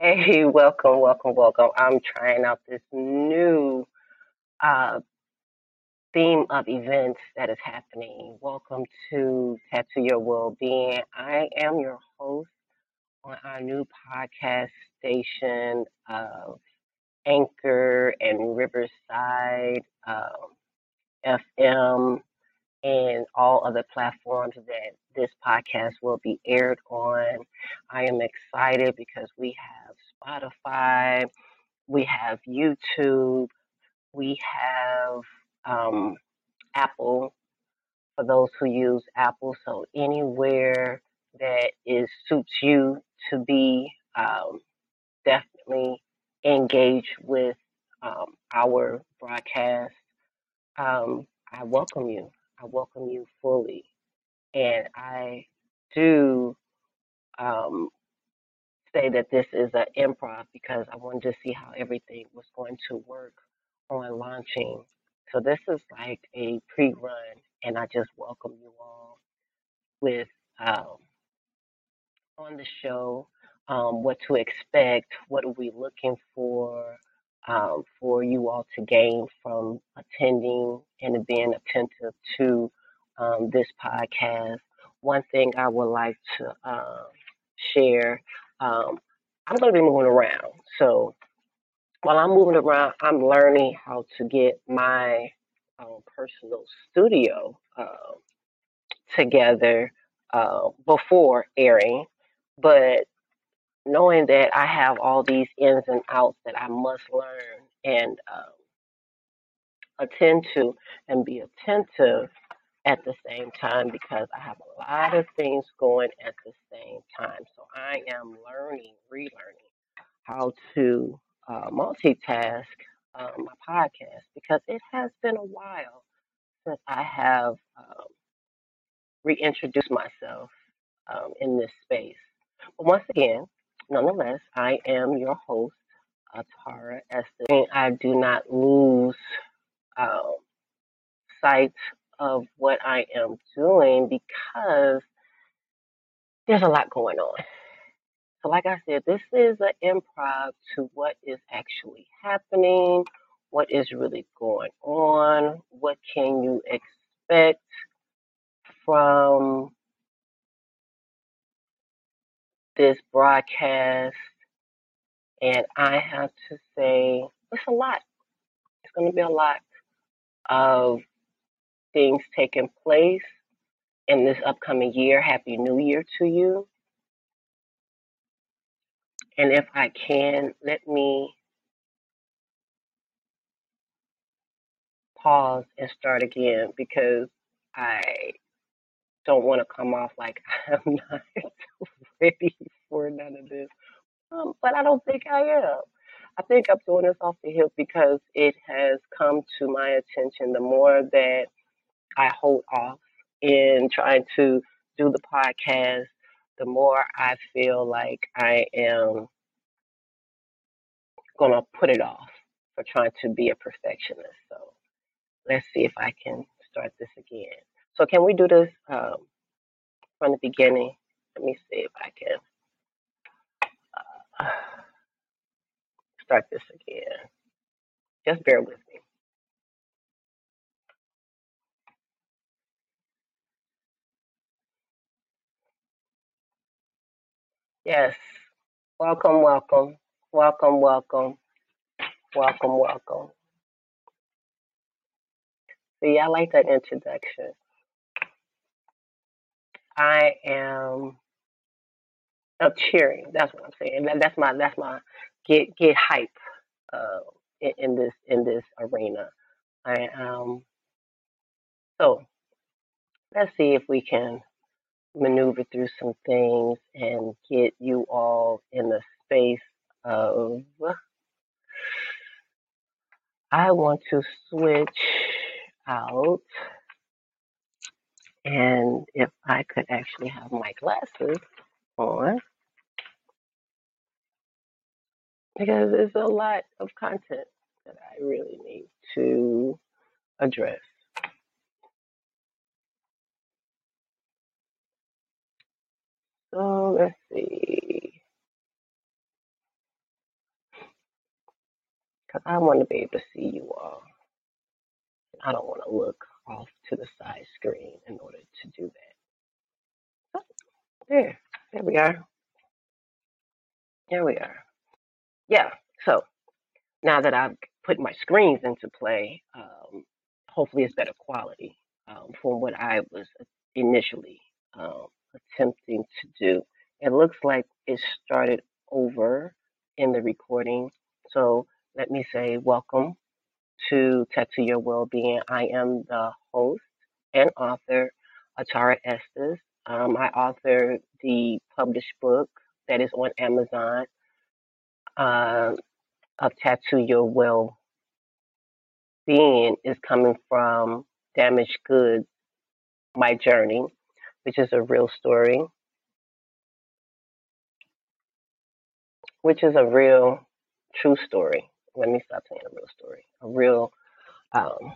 Hey, welcome, welcome, welcome. I'm trying out this new uh, theme of events that is happening. Welcome to Tattoo Your Well-Being. I am your host on our new podcast station of Anchor and Riverside um, FM and all other platforms that this podcast will be aired on. I am excited because we have Spotify, we have YouTube, we have um, Apple for those who use Apple. So anywhere that is suits you to be um, definitely engaged with um, our broadcast. Um, I welcome you. I welcome you fully, and I do um, say that this is an improv because I wanted to see how everything was going to work on launching. So this is like a pre-run, and I just welcome you all with um, on the show, um, what to expect, what are we looking for, um, for you all to gain from attending and being attentive to um, this podcast. One thing I would like to um, share, um, I'm going to be moving around. So while I'm moving around, I'm learning how to get my um, personal studio uh, together uh, before airing. But knowing that I have all these ins and outs that I must learn and um, attend to and be attentive at the same time because I have a lot of things going at the same time. So I am learning, relearning how to uh, multitask uh, my podcast because it has been a while since I have um, reintroduced myself um, in this space. But once again, nonetheless, I am your host, Atara Estes. I do not lose um, sight of what I am doing because there's a lot going on. So, like I said, this is an improv to what is actually happening, what is really going on, what can you expect from this broadcast. And I have to say, it's a lot. It's going to be a lot of things taking place in this upcoming year. Happy New Year to you. And if I can, let me pause and start again because I don't want to come off like I'm not ready for none of this. Um, but I don't think I am. I think I'm doing this off the hip because it has come to my attention the more that I hold off in trying to do the podcast, the more I feel like I am going to put it off for trying to be a perfectionist. So let's see if I can start this again. So, can we do this um, from the beginning? Let me see if I can uh, start this again. Just bear with me. Yes. Welcome, welcome, welcome, welcome, welcome, welcome. See, I like that introduction. I am uh, cheering. That's what I'm saying. That, that's my that's my get get hype uh, in, in this in this arena. I um so let's see if we can maneuver through some things and get you all in the space of I want to switch out and if I could actually have my glasses on because there's a lot of content that I really need to address. So let's see. because I want to be able to see you all. I don't want to look off to the side screen in order to do that. Oh, there, there we are. There we are. Yeah. So now that I've put my screens into play, um, hopefully it's better quality um, from what I was initially um, attempting to do. It looks like it started over in the recording. So let me say welcome to Tattoo Your Wellbeing. I am the host and author, Atara Estes. Um, I authored the published book that is on Amazon uh, of Tattoo Your Wellbeing is coming from Damaged Goods, My Journey, which is a real story, which is a real true story. Let me stop saying a real story. A real um,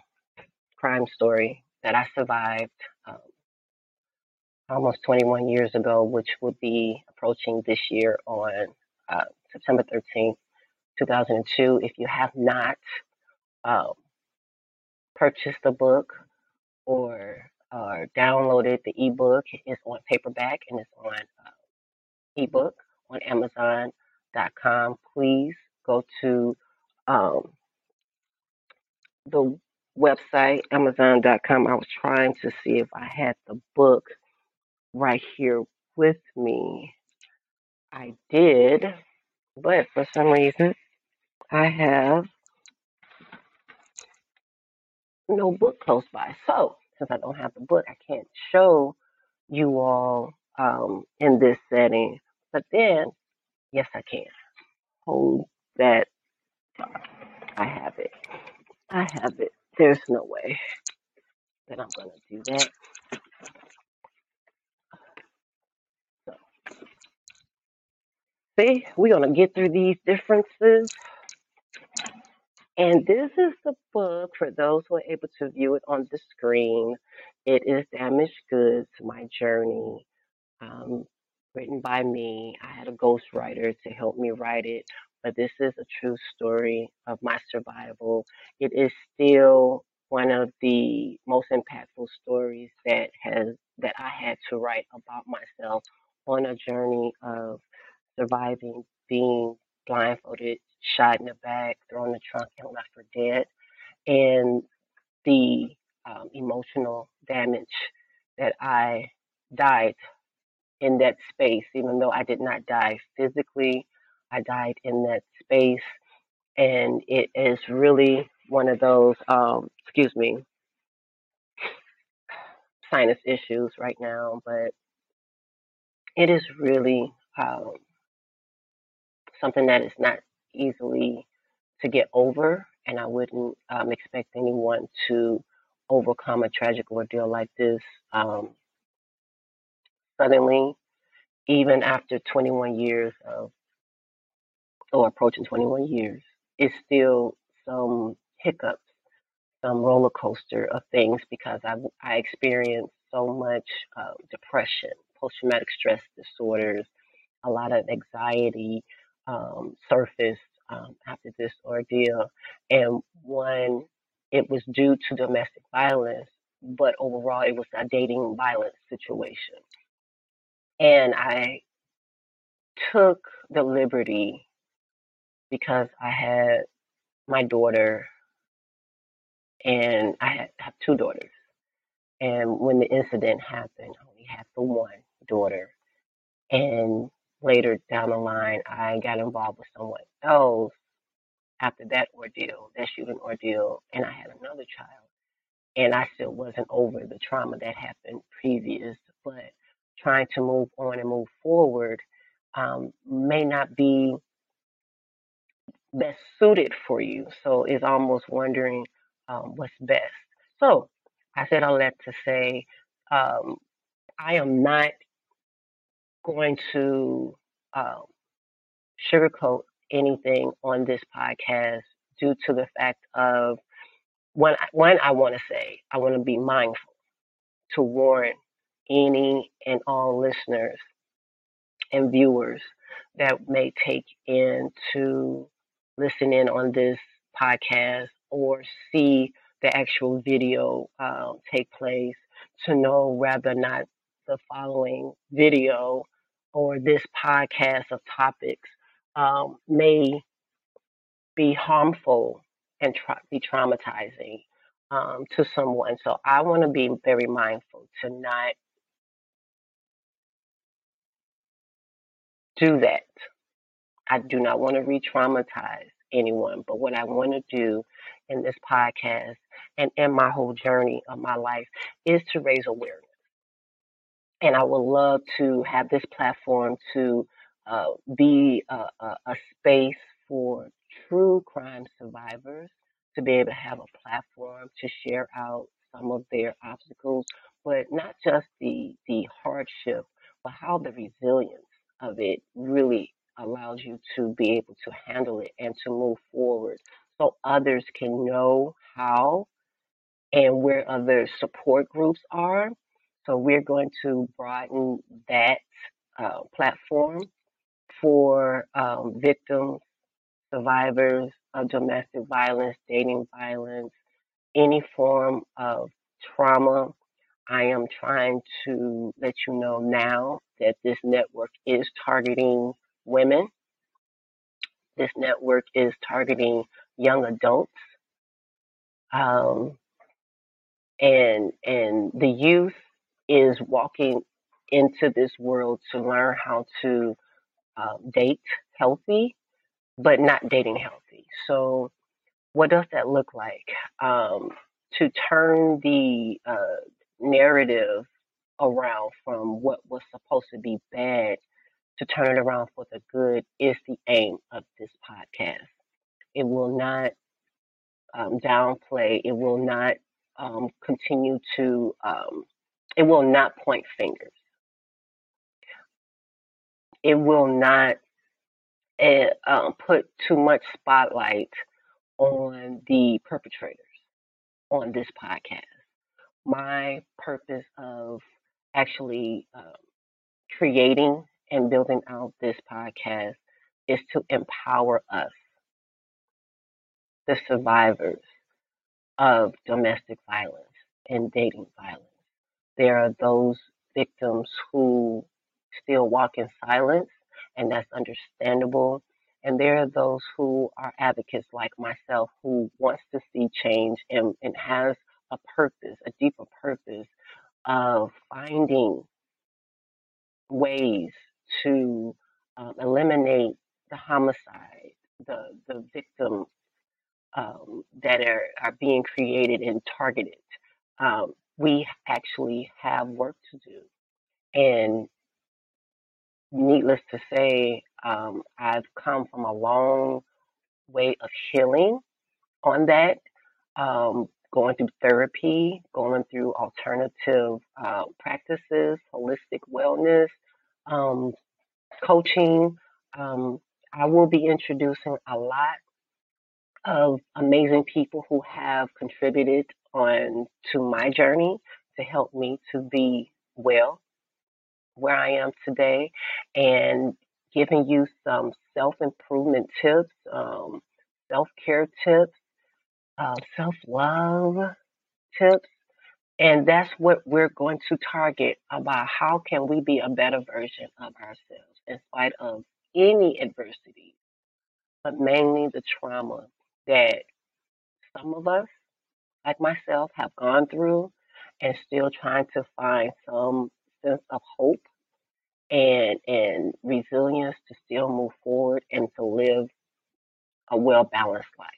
crime story that I survived um, almost 21 years ago, which will be approaching this year on uh, September 13th, 2002. If you have not um, purchased the book or uh, downloaded the ebook, it's on paperback and it's on uh, ebook on Amazon.com. Please go to um, the website, Amazon.com. I was trying to see if I had the book right here with me. I did, but for some reason, I have no book close by. So, since I don't have the book, I can't show you all um, in this setting. But then, yes, I can. Hold that. thought. I have it. I have it. There's no way that I'm going to do that. See, we're going to get through these differences. And this is the book for those who are able to view it on the screen. It is Damaged Goods My Journey, um, written by me. I had a ghostwriter to help me write it, but this is a true story of my survival. It is still one of the most impactful stories that has that I had to write about myself on a journey of surviving being blindfolded, shot in the back, thrown in the trunk, and left for dead, and the um, emotional damage that I died in that space, even though I did not die physically, I died in that space. And it is really one of those, um, excuse me, sinus issues right now, but it is really um, something that is not easily to get over. And I wouldn't um, expect anyone to overcome a tragic ordeal like this um, suddenly, even after 21 years of or approaching 21 years, it's still some hiccups, some roller coaster of things because I, I experienced so much uh, depression, post traumatic stress disorders, a lot of anxiety um, surfaced um, after this ordeal. And one, it was due to domestic violence, but overall, it was a dating violence situation. And I took the liberty because I had my daughter and I had, have two daughters. And when the incident happened, I only had the one daughter. And later down the line, I got involved with someone else after that ordeal, that shooting ordeal, and I had another child. And I still wasn't over the trauma that happened previous, but trying to move on and move forward um, may not be best suited for you. So it's almost wondering um, what's best. So I said all that to say um, I am not going to um, sugarcoat anything on this podcast due to the fact of one, one I want to say, I want to be mindful to warn any and all listeners and viewers that may take in to listen in on this podcast or see the actual video uh, take place to know whether or not the following video or this podcast of topics um, may be harmful and tra- be traumatizing um, to someone. So I want to be very mindful to not do that. I do not want to re traumatize anyone, but what I want to do in this podcast and in my whole journey of my life is to raise awareness. And I would love to have this platform to uh, be a, a, a space for true crime survivors to be able to have a platform to share out some of their obstacles, but not just the the hardship, but how the resilience of it really allows you to be able to handle it and to move forward so others can know how and where other support groups are. So we're going to broaden that uh, platform for um, victims, survivors of domestic violence, dating violence, any form of trauma. I am trying to let you know now that this network is targeting women. This network is targeting young adults. Um, and and the youth is walking into this world to learn how to uh, date healthy, but not dating healthy. So, what does that look like? Um, to turn the uh, narrative around from what was supposed to be bad to turn it around for the good is the aim of this podcast. It will not um, downplay, it will not um, continue to, um, it will not point fingers. It will not uh, put too much spotlight on the perpetrators on this podcast. My purpose of actually uh, creating and building out this podcast is to empower us, the survivors of domestic violence and dating violence. There are those victims who still walk in silence, and that's understandable. And there are those who are advocates like myself who wants to see change and, and has a purpose, a deeper purpose of finding ways to um, eliminate the homicide, the the victims um, that are, are being created and targeted. Um, we actually have work to do. And needless to say, um, I've come from a long way of healing on that, um, going through therapy, going through alternative uh, practices, holistic wellness, um, coaching. Um, I will be introducing a lot of amazing people who have contributed on to my journey to help me to be well where I am today and giving you some self improvement tips, um, self care tips, uh, self love tips. And that's what we're going to target about how can we be a better version of ourselves in spite of any adversity, but mainly the trauma that some of us, like myself, have gone through and still trying to find some sense of hope and and resilience to still move forward and to live a well balanced life.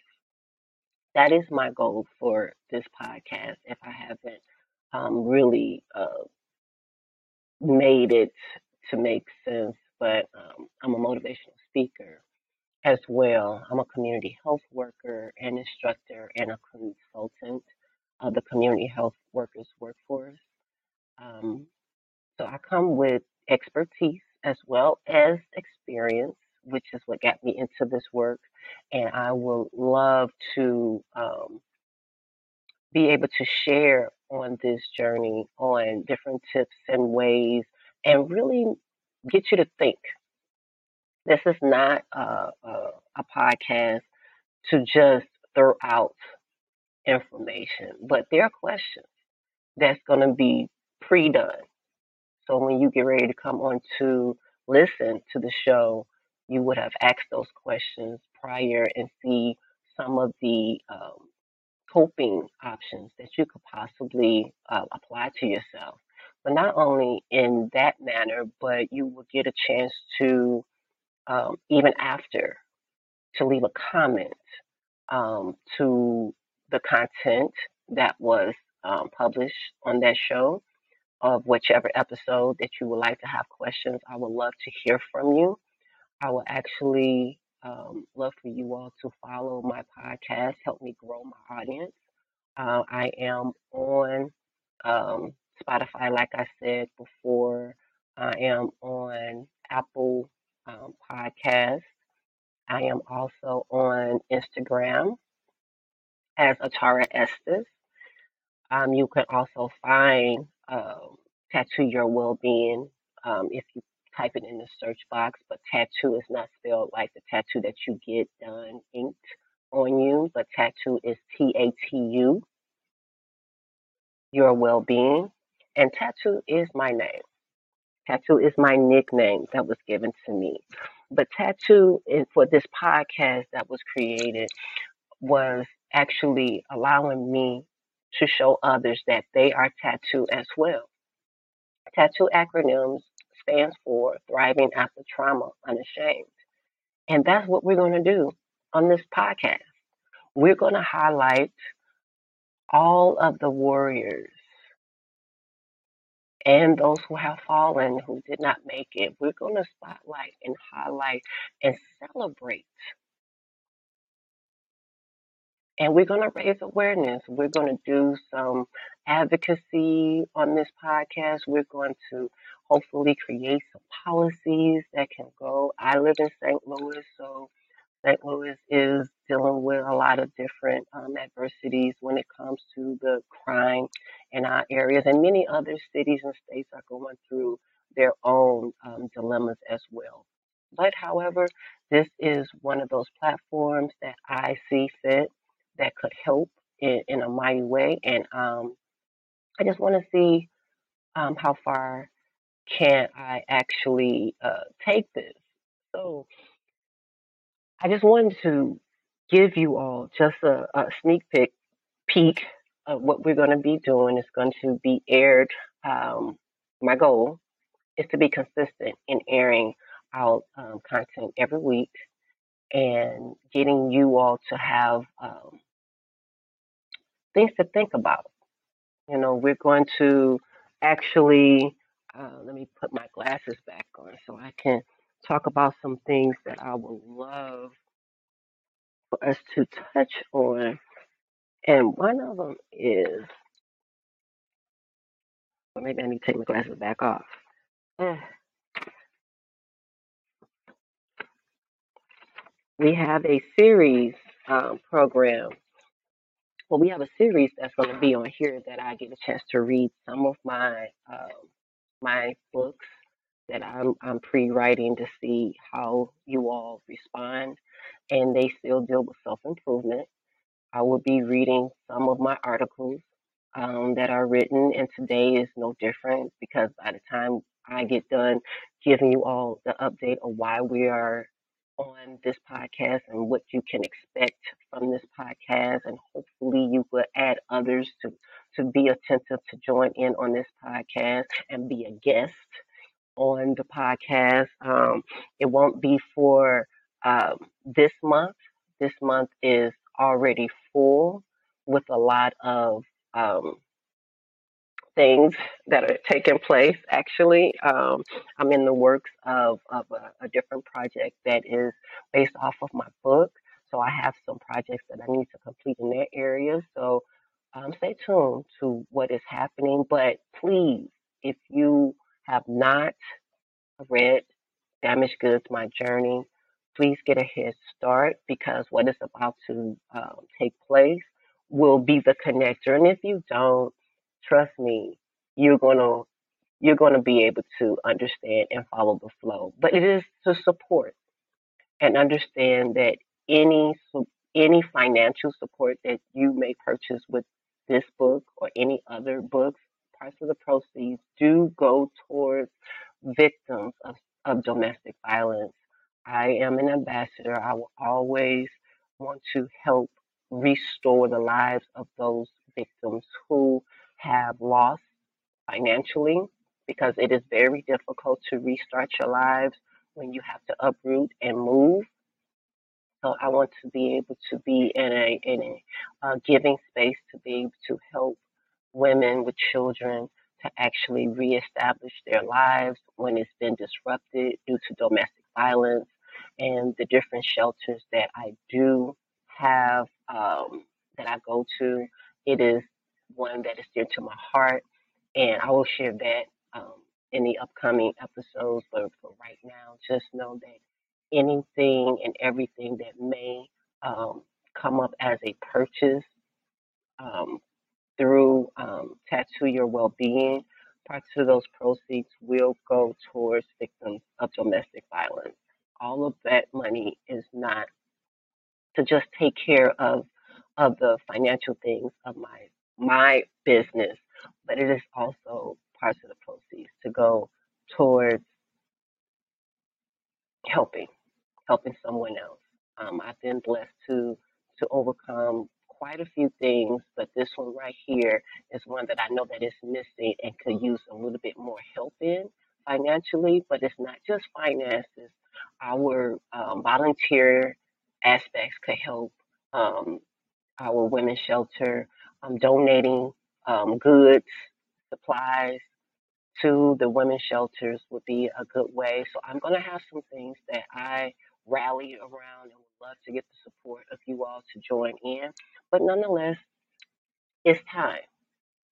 That is my goal for this podcast. If I haven't um, really uh, made it to make sense, but um, I'm a motivational speaker as well. I'm a community health worker, an instructor, and a consultant of the community health workers workforce. Um, so I come with expertise as well as experience, which is what got me into this work. And I will love to um, be able to share on this journey on different tips and ways and really get you to think this is not a, a, a podcast to just throw out information, but there are questions that's going to be pre-done. So when you get ready to come on to listen to the show, you would have asked those questions prior and see some of the um, coping options that you could possibly uh, apply to yourself. But not only in that manner, but you will get a chance to, um, even after, to leave a comment um, to the content that was um, published on that show of whichever episode that you would like to have questions. I would love to hear from you. I would actually um, love for you all to follow my podcast, help me grow my audience. Uh, I am on um, Spotify, like I said before. I am on Apple um, Podcasts. I am also on Instagram as Atara Estes. Um, you can also find um, Tattoo Your Well-Being um, if you type it in the search box. But tattoo is not spelled like the tattoo that you get done inked on you, but tattoo is T A T U, Your Well-Being. And tattoo is my name. Tattoo is my nickname that was given to me. But tattoo is for this podcast that was created was actually allowing me to show others that they are tattoo as well. Tattoo acronyms stands for Thriving After Trauma Unashamed. And that's what we're going to do on this podcast. We're going to highlight all of the warriors and those who have fallen, who did not make it. We're going to spotlight and highlight and celebrate and we're going to raise awareness. We're going to do some advocacy on this podcast. We're going to hopefully create some policies that can go. I live in St. Louis, so St. Louis is dealing with a lot of different um, adversities when it comes to the crime in our areas, and many other cities and states are going through their own um, dilemmas as well. But however, this is one of those platforms that I see fit that could help in, in a mighty way. And um, I just want to see um, how far can I actually uh, take this. So I just wanted to give you all just a, a sneak peek, peek of what we're going to be doing. It's going to be aired. Um, my goal is to be consistent in airing out um, content every week and getting you all to have um, things to think about. You know, we're going to actually, uh, let me put my glasses back on so I can talk about some things that I would love for us to touch on. And one of them is, well, maybe I need to take my glasses back off. Eh. We have a series um, program well, we have a series that's going to be on here that I get a chance to read some of my um, my books that I'm I'm pre-writing to see how you all respond, and they still deal with self-improvement. I will be reading some of my articles um, that are written, and today is no different because by the time I get done giving you all the update of why we are on this podcast and what you can expect from this podcast and hopefully you will add others to to be attentive to join in on this podcast and be a guest on the podcast um, it won't be for um, this month this month is already full with a lot of um, things that are taking place. Actually, um, I'm in the works of, of a, a different project that is based off of my book. So I have some projects that I need to complete in that area. So um, stay tuned to what is happening. But please, if you have not read Damaged Goods, My Journey, please get a head start because what is about to um, take place will be the connector. And if you don't, trust me, you're gonna you're gonna be able to understand and follow the flow. But it is to support and understand that any any financial support that you may purchase with this book or any other books, parts of the proceeds do go towards victims of, of domestic violence. I am an ambassador. I will always want to help restore the lives of those victims who have lost financially because it is very difficult to restart your lives when you have to uproot and move. So I want to be able to be in a in a uh, giving space to be able to help women with children to actually reestablish their lives when it's been disrupted due to domestic violence and the different shelters that I do have um, that I go to. It is one that is dear to my heart, and I will share that um, in the upcoming episodes. But for right now, just know that anything and everything that may um, come up as a purchase um, through um, Tattoo Your Well-Being, parts of those proceeds will go towards victims of domestic violence. All of that money is not to just take care of of the financial things of my my business, but it is also parts of the proceeds to go towards helping helping someone else. Um, I've been blessed to to overcome quite a few things, but this one right here is one that I know that is missing and could use a little bit more help in financially. But it's not just finances. Our um, volunteer aspects could help um, our women's shelter um, donating um, goods, supplies, to the women's shelters would be a good way. So I'm going to have some things that I rally around and love to get the support of you all to join in. But nonetheless, it's time.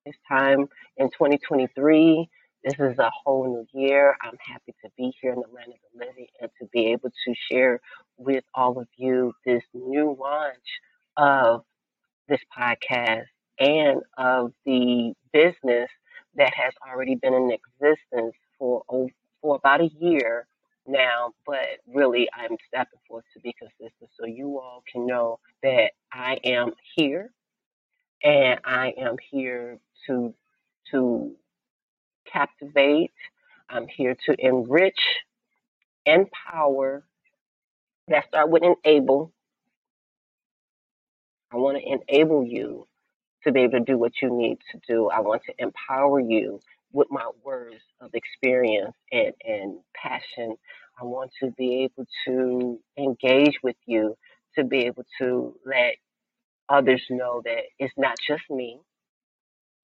It's time in 2023. This is a whole new year. I'm happy to be here in the land of the living and to be able to share with all of you this new launch of this podcast and of the business that has already been in existence for for about a year now, but really I'm stepping forth to be consistent so you all can know that I am here and I am here to to captivate. I'm here to enrich, empower. That start with enable. I want to enable you to be able to do what you need to do. I want to empower you with my words of experience and, and passion. I want to be able to engage with you, to be able to let others know that it's not just me,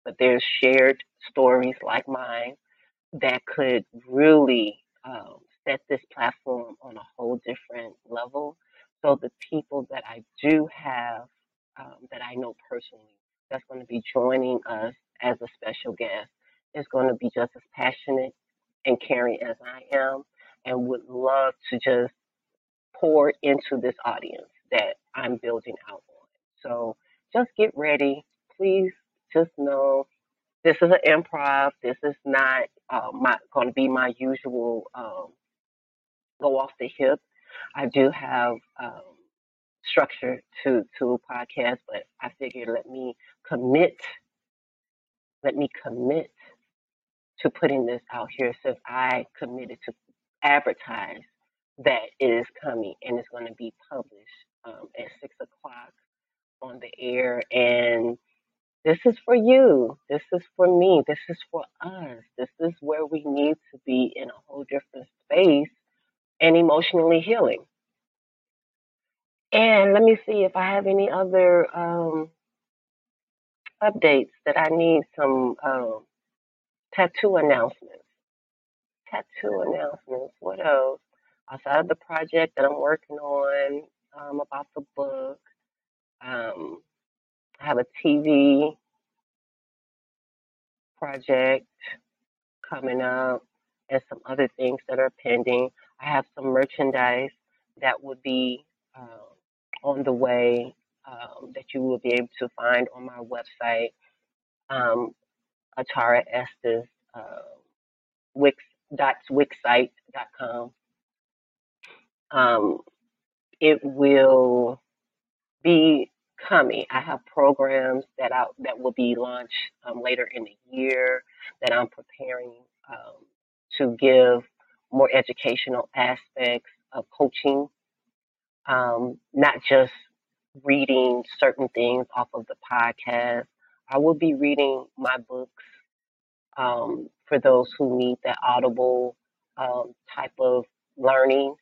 but there's shared stories like mine that could really um, set this platform on a whole different level. So the people that I do have um, that I know personally that's going to be joining us as a special guest is going to be just as passionate and caring as I am and would love to just pour into this audience that I'm building out on. So just get ready. Please just know this is an improv. This is not uh, going to be my usual um, go off the hip. I do have um, structure to to a podcast, but I figured let me commit, let me commit to putting this out here since I committed to advertise that it is coming and it's going to be published um, at six o'clock on the air. And this is for you. This is for me. This is for us. This is where we need to be in a whole different space and emotionally healing. And let me see if I have any other um, updates that I need some um, tattoo announcements. Tattoo announcements. What else? Outside of the project that I'm working on um, about the book, um, I have a TV project coming up and some other things that are pending. I have some merchandise that would be um, on the way um, that you will be able to find on my website, um, Atara Estes, uh, Wix, dot, wixsite.com. Um, it will be coming. I have programs that I, that will be launched um, later in the year that I'm preparing um, to give more educational aspects of coaching, um, not just reading certain things off of the podcast. I will be reading my books um, for those who need that audible um, type of learning.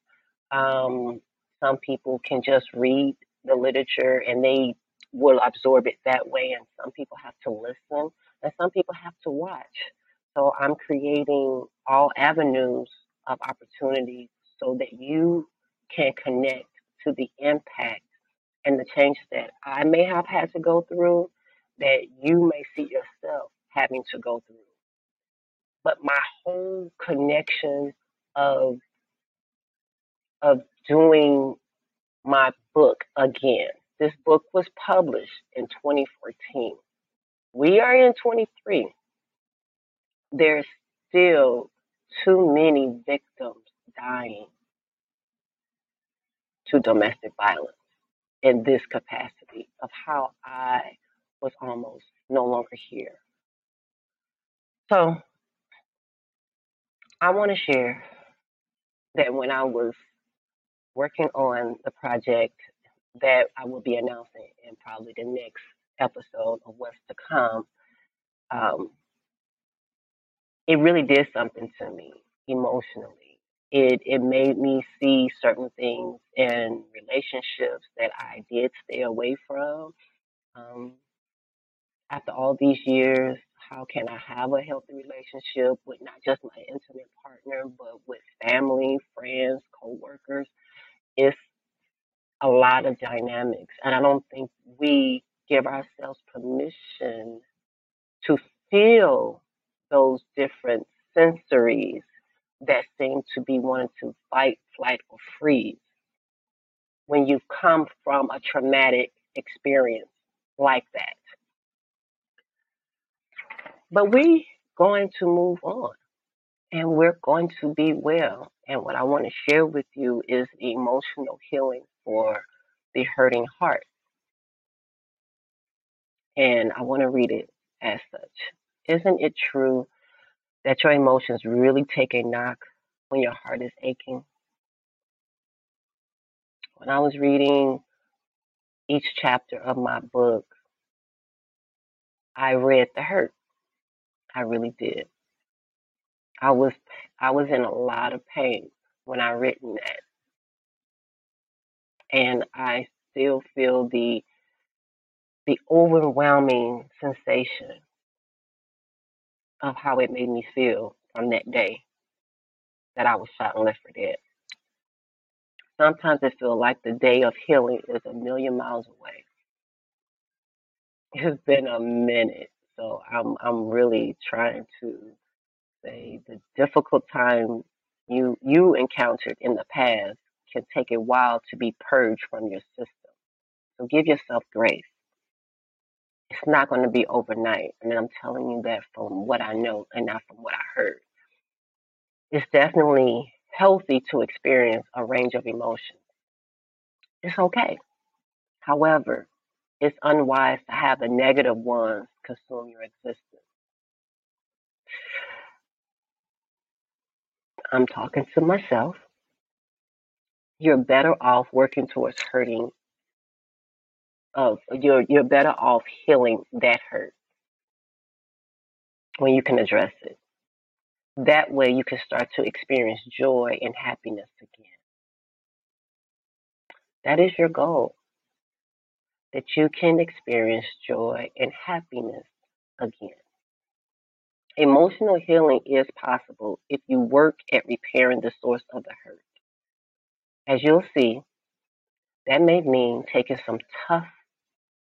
Um, some people can just read the literature and they will absorb it that way, and some people have to listen, and some people have to watch. So I'm creating all avenues of opportunity so that you can connect to the impact and the change that I may have had to go through, that you may see yourself having to go through. But my whole connection of of doing my book again. This book was published in 2014. We are in 23. There's still too many victims dying to domestic violence in this capacity of how I was almost no longer here. So I want to share that when I was working on the project that I will be announcing in probably the next episode of what's to come, um, it really did something to me emotionally. It it made me see certain things in relationships that I did stay away from. Um, after all these years, how can I have a healthy relationship with not just my intimate partner, but with family, friends, coworkers? It's a lot of dynamics, and I don't think we give ourselves permission to feel those different sensories that seem to be wanting to fight, flight, or freeze when you've come from a traumatic experience like that. But we going to move on and we're going to be well. And what I want to share with you is the emotional healing for the hurting heart. And I want to read it as such. Isn't it true that your emotions really take a knock when your heart is aching? When I was reading each chapter of my book, I read the hurt. I really did. I was I was in a lot of pain when I written that, and I still feel the the overwhelming sensation of how it made me feel from that day that I was shot and left for dead. Sometimes it feels like the day of healing is a million miles away. It's been a minute, so I'm I'm really trying to say the difficult time you you encountered in the past can take a while to be purged from your system. So give yourself grace. It's not going to be overnight. And I'm telling you that from what I know and not from what I heard. It's definitely healthy to experience a range of emotions. It's okay. However, it's unwise to have the negative ones your existence. I'm talking to myself. You're better off working towards hurting of you're you're better off healing that hurt when you can address it. That way you can start to experience joy and happiness again. That is your goal. That you can experience joy and happiness again. Emotional healing is possible if you work at repairing the source of the hurt. As you'll see, that may mean taking some tough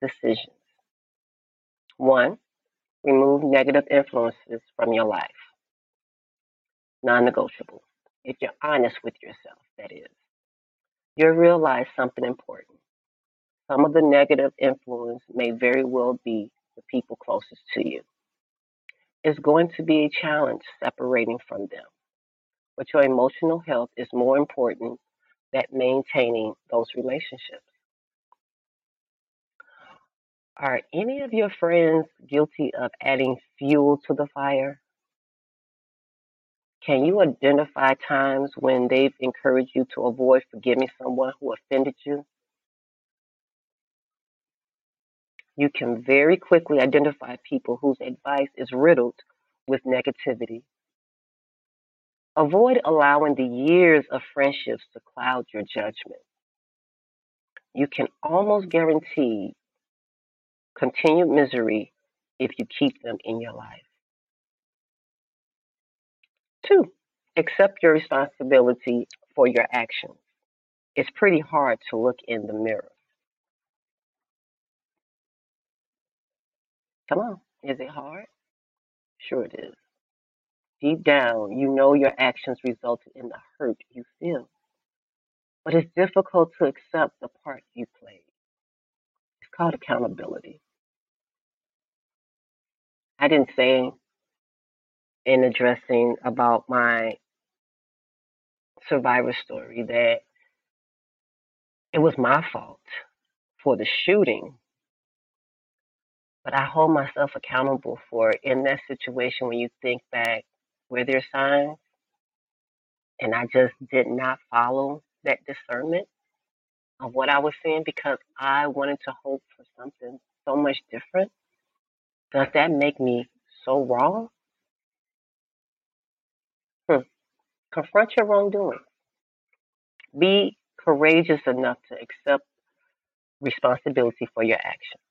decisions. One, remove negative influences from your life. Non negotiable. If you're honest with yourself, that is. You'll realize something important. Some of the negative influence may very well be the people closest to you. It's going to be a challenge separating from them. But your emotional health is more important than maintaining those relationships. Are any of your friends guilty of adding fuel to the fire? Can you identify times when they've encouraged you to avoid forgiving someone who offended you? You can very quickly identify people whose advice is riddled with negativity. Avoid allowing the years of friendships to cloud your judgment. You can almost guarantee continued misery if you keep them in your life. Two, accept your responsibility for your actions. It's pretty hard to look in the mirror. Come on, is it hard? Sure it is. Deep down, you know your actions resulted in the hurt you feel, but it's difficult to accept the part you played. It's called accountability. I didn't say in addressing about my survivor story that it was my fault for the shooting, but I hold myself accountable for it in that situation when you think back, were there signs and I just did not follow that discernment of what I was seeing because I wanted to hope for something so much different? Does that make me so wrong? Hmm. Confront your wrongdoing. Be courageous enough to accept responsibility for your actions.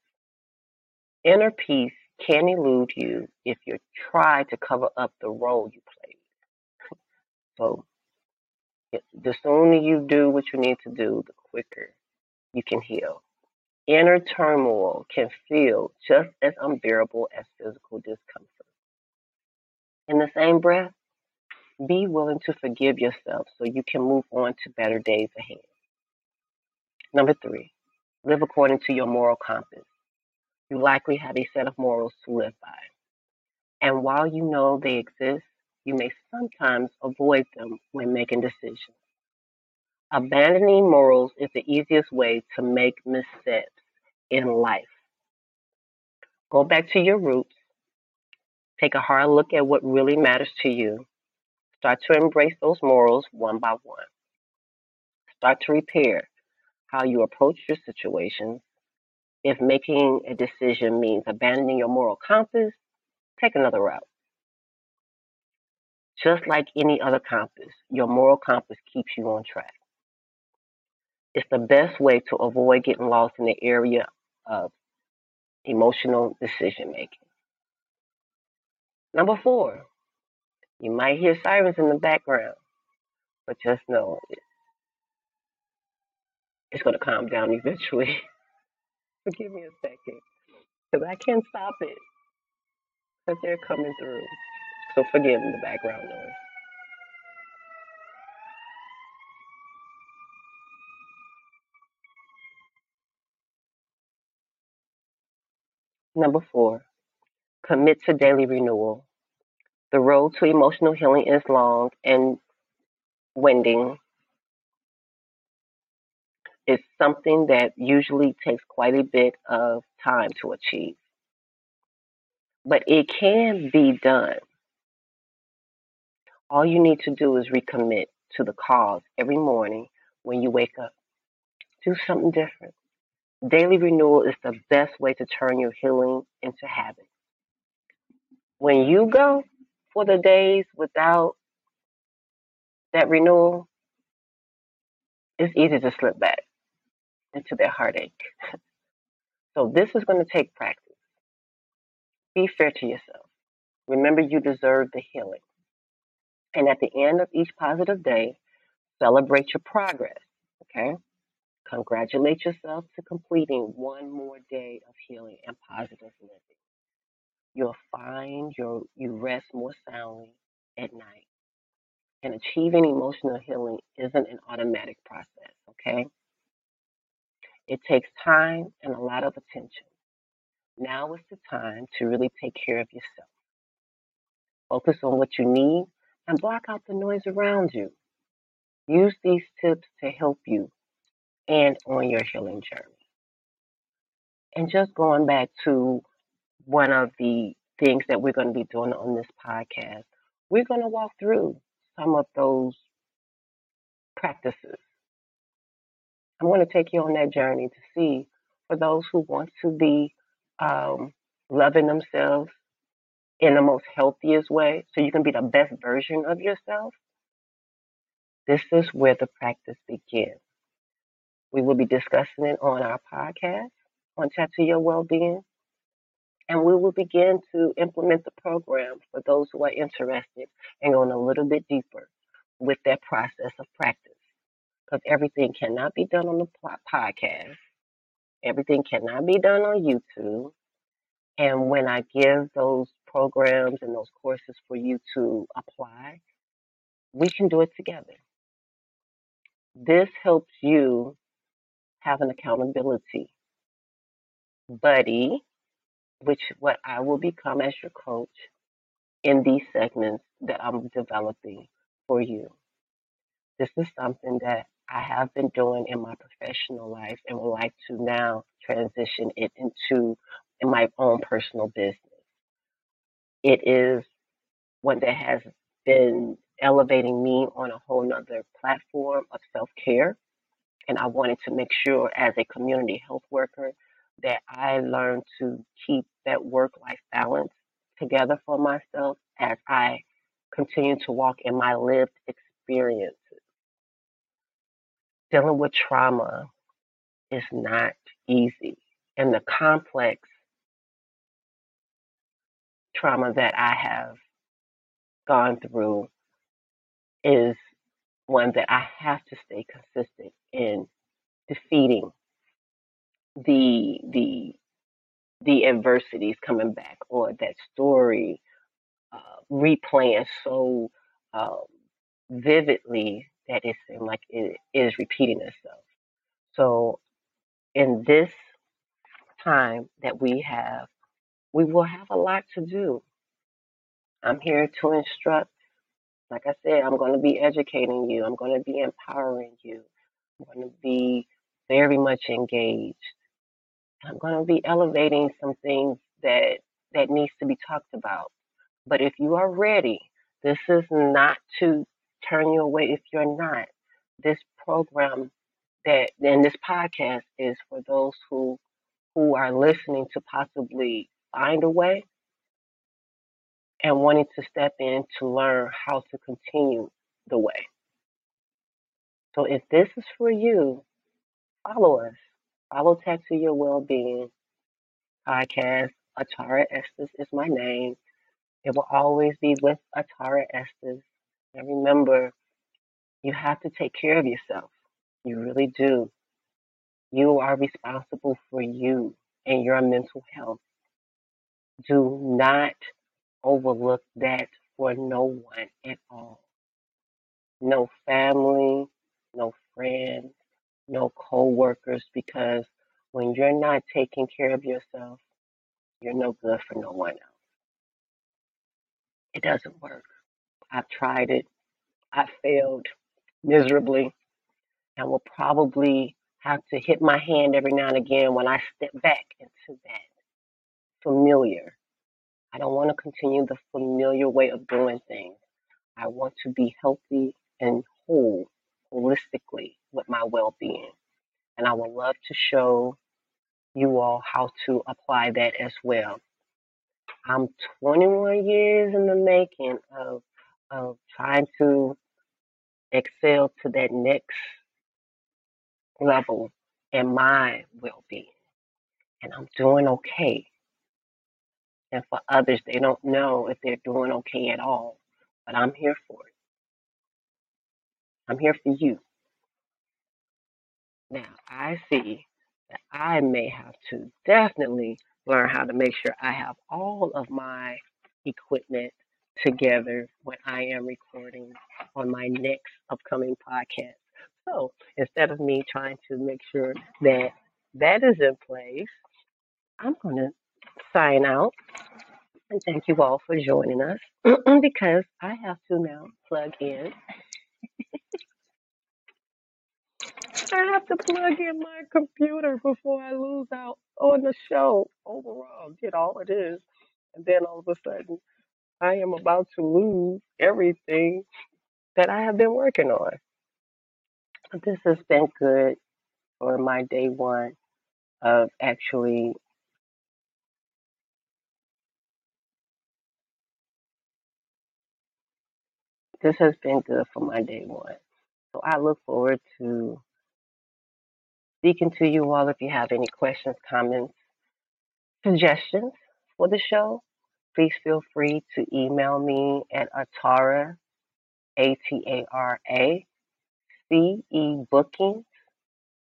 Inner peace can elude you if you try to cover up the role you played. So the sooner you do what you need to do, the quicker you can heal. Inner turmoil can feel just as unbearable as physical discomfort. In the same breath, be willing to forgive yourself so you can move on to better days ahead. Number three, live according to your moral compass. You likely have a set of morals to live by. And while you know they exist, you may sometimes avoid them when making decisions. Abandoning morals is the easiest way to make missteps in life. Go back to your roots, take a hard look at what really matters to you, start to embrace those morals one by one. Start to repair how you approach your situations. If making a decision means abandoning your moral compass, take another route. Just like any other compass, your moral compass keeps you on track. It's the best way to avoid getting lost in the area of emotional decision making. Number four, you might hear sirens in the background, but just know it's going to calm down eventually. Forgive me a second, because I can't stop it, because they're coming through. So forgive the background noise. Number four, commit to daily renewal. The road to emotional healing is long and winding. It's something that usually takes quite a bit of time to achieve, but it can be done. All you need to do is recommit to the cause every morning when you wake up. Do something different. Daily renewal is the best way to turn your healing into habit. When you go for the days without that renewal, it's easy to slip back into their heartache. so this is going to take practice. Be fair to yourself. Remember you deserve the healing. And at the end of each positive day, celebrate your progress. Okay? Congratulate yourself to completing one more day of healing and positive living. You'll find your you rest more soundly at night. And achieving emotional healing isn't an automatic process, okay? It takes time and a lot of attention. Now is the time to really take care of yourself. Focus on what you need and block out the noise around you. Use these tips to help you and on your healing journey. And just going back to one of the things that we're going to be doing on this podcast, we're going to walk through some of those practices. I'm going to take you on that journey to see for those who want to be um, loving themselves in the most healthiest way so you can be the best version of yourself. This is where the practice begins. We will be discussing it on our podcast on Tattoo Your Wellbeing, and we will begin to implement the program for those who are interested and going a little bit deeper with that process of practice. Because everything cannot be done on the podcast, everything cannot be done on YouTube. And when I give those programs and those courses for you to apply, we can do it together. This helps you have an accountability buddy, which what I will become as your coach in these segments that I'm developing for you. This is something that I have been doing in my professional life and would like to now transition it into in my own personal business. It is one that has been elevating me on a whole nother platform of self care. And I wanted to make sure as a community health worker that I learned to keep that work life balance together for myself as I continue to walk in my lived experiences. Dealing with trauma is not easy. And the complex trauma that I have gone through is one that I have to stay consistent in defeating the the the adversities coming back or that story uh, replaying so um, vividly that it seems like it is repeating itself. So in this time that we have, we will have a lot to do. I'm here to instruct. Like I said, I'm going to be educating you. I'm going to be empowering you. I'm going to be very much engaged. I'm going to be elevating some things that that needs to be talked about. But if you are ready, this is not to turn you away if you're not. This program that and this podcast is for those who who are listening to possibly find a way and wanting to step in to learn how to continue the way. So if this is for you, follow us. Follow Tattoo Your Wellbeing podcast. Atara Estes is my name. It will always be with Atara Estes. And remember, you have to take care of yourself. You really do. You are responsible for you and your mental health. Do not overlook that for no one at all. No family, no friends, no co-workers because when you're not taking care of yourself, you're no good for no one else. It doesn't work. I've tried it. I failed miserably and will probably have to hit my hand every now and again when I step back into that familiar. I don't want to continue the familiar way of doing things. I want to be healthy and whole holistically with my well being. And I would love to show you all how to apply that as well. I'm 21 years in the making of, of trying to excel to that next level in my well being. And I'm doing okay. And for others, they don't know if they're doing okay at all. But I'm here for it. I'm here for you. Now, I see that I may have to definitely learn how to make sure I have all of my equipment together when I am recording on my next upcoming podcast. So instead of me trying to make sure that that is in place, I'm going to sign out and thank you all for joining us because I have to now plug in I have to plug in my computer before I lose out on the show overall, get all it is. And then all of a sudden, I am about to lose everything that I have been working on. This has been good for my day one of actually, this has been good for my day one. So I look forward to speaking to you all if you have any questions, comments, suggestions for the show. Please feel free to email me at atara, A-T-A-R-A, C-E booking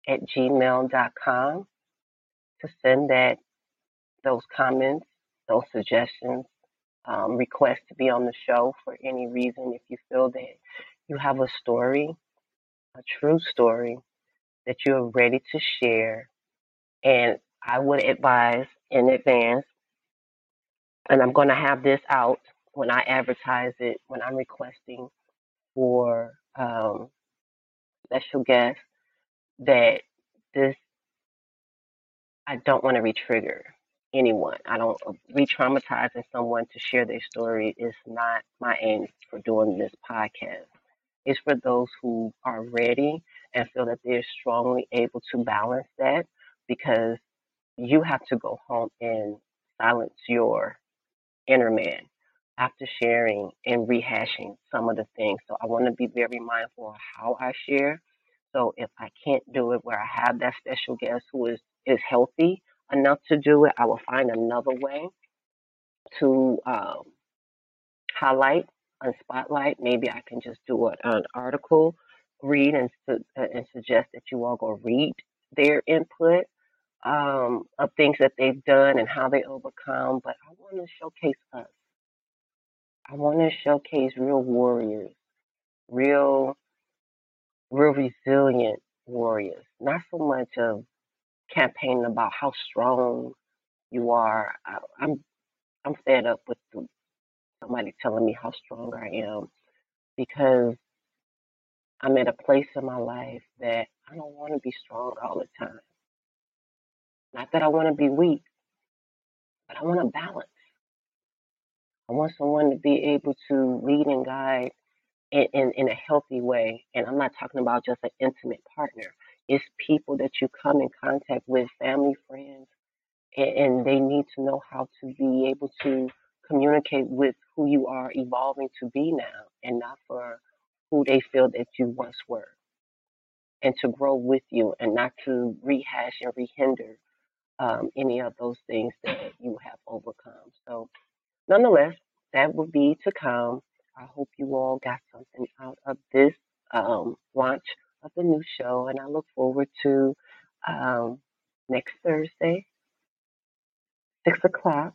at gmail dot com to send that those comments, those suggestions, um, requests to be on the show for any reason. If you feel that you have a story, a true story that you're ready to share, and I would advise in advance, and I'm going to have this out when I advertise it, when I'm requesting for um, special guests, that this I don't want to re-trigger anyone. I don't re-traumatizing someone to share their story is not my aim for doing this podcast. It's for those who are ready and feel that they're strongly able to balance that because you have to go home and silence your inner man after sharing and rehashing some of the things. So I want to be very mindful of how I share. So if I can't do it where I have that special guest who is, is healthy enough to do it, I will find another way to um, highlight and spotlight. Maybe I can just do a, an article read and, su- uh, and suggest that you all go read their input um, of things that they've done and how they overcome. But I want to showcase us. I want to showcase real warriors, real, real resilient warriors. Not so much of campaigning about how strong you are. I, I'm I'm fed up with the, somebody telling me how strong I am because I'm at a place in my life that I don't want to be strong all the time. Not that I want to be weak, but I want to balance. I want someone to be able to lead and guide in, in, in a healthy way. And I'm not talking about just an intimate partner. It's people that you come in contact with, family, friends, and, and they need to know how to be able to communicate with who you are evolving to be now and not for who they feel that you once were and to grow with you and not to rehash and rehinder um, any of those things that you have overcome. So, nonetheless, that will be to come. I hope you all got something out of this um, launch of the new show, and I look forward to um, next Thursday, six o'clock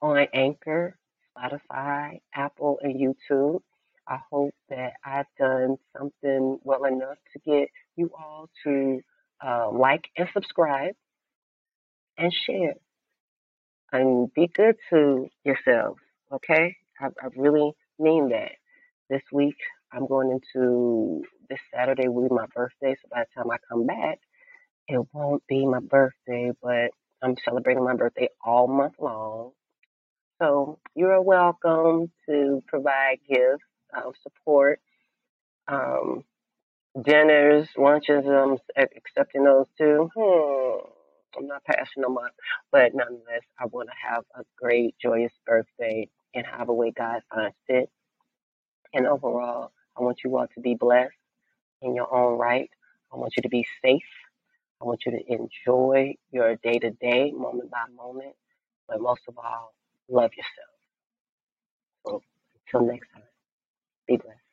on Anchor, Spotify, Apple, and YouTube. I hope that I've done something well enough to get you all to uh, like and subscribe and share and be good to yourselves. Okay, I, I really mean that. This week I'm going into this Saturday will be my birthday, so by the time I come back, it won't be my birthday, but I'm celebrating my birthday all month long. So you're welcome to provide gifts of support, um, dinners, lunches. I'm accepting those too. Hmm. I'm not passing them up, but nonetheless, I want to have a great, joyous birthday and have a way God finds fit. And overall, I want you all to be blessed in your own right. I want you to be safe. I want you to enjoy your day to day, moment by moment. But most of all, love yourself. So until next time, be blessed.